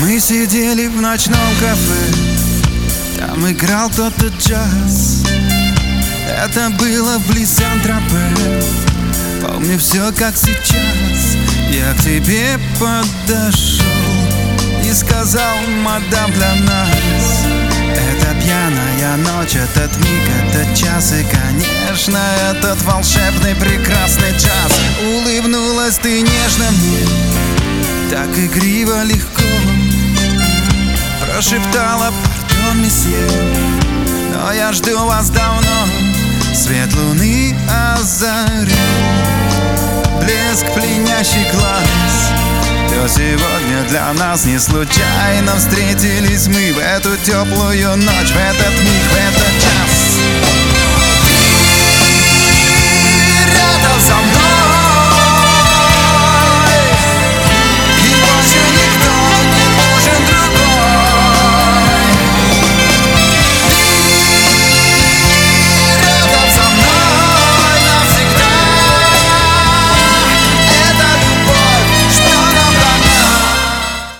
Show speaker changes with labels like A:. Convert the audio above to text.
A: Мы сидели в ночном кафе. Там играл кто-то джаз. Это было вблизи Сан-Тропе Помню все как сейчас. Я к тебе подошел И сказал, мадам, для нас Это пьяная ночь, этот миг, этот час И, конечно, этот волшебный прекрасный час Улыбнулась ты нежно мне Так игриво, легко Прошептала, пардон, месье. Но я жду вас давно. Свет луны озарил Блеск пленящий глаз. То сегодня для нас не случайно Встретились мы в эту теплую ночь В этот миг, в этот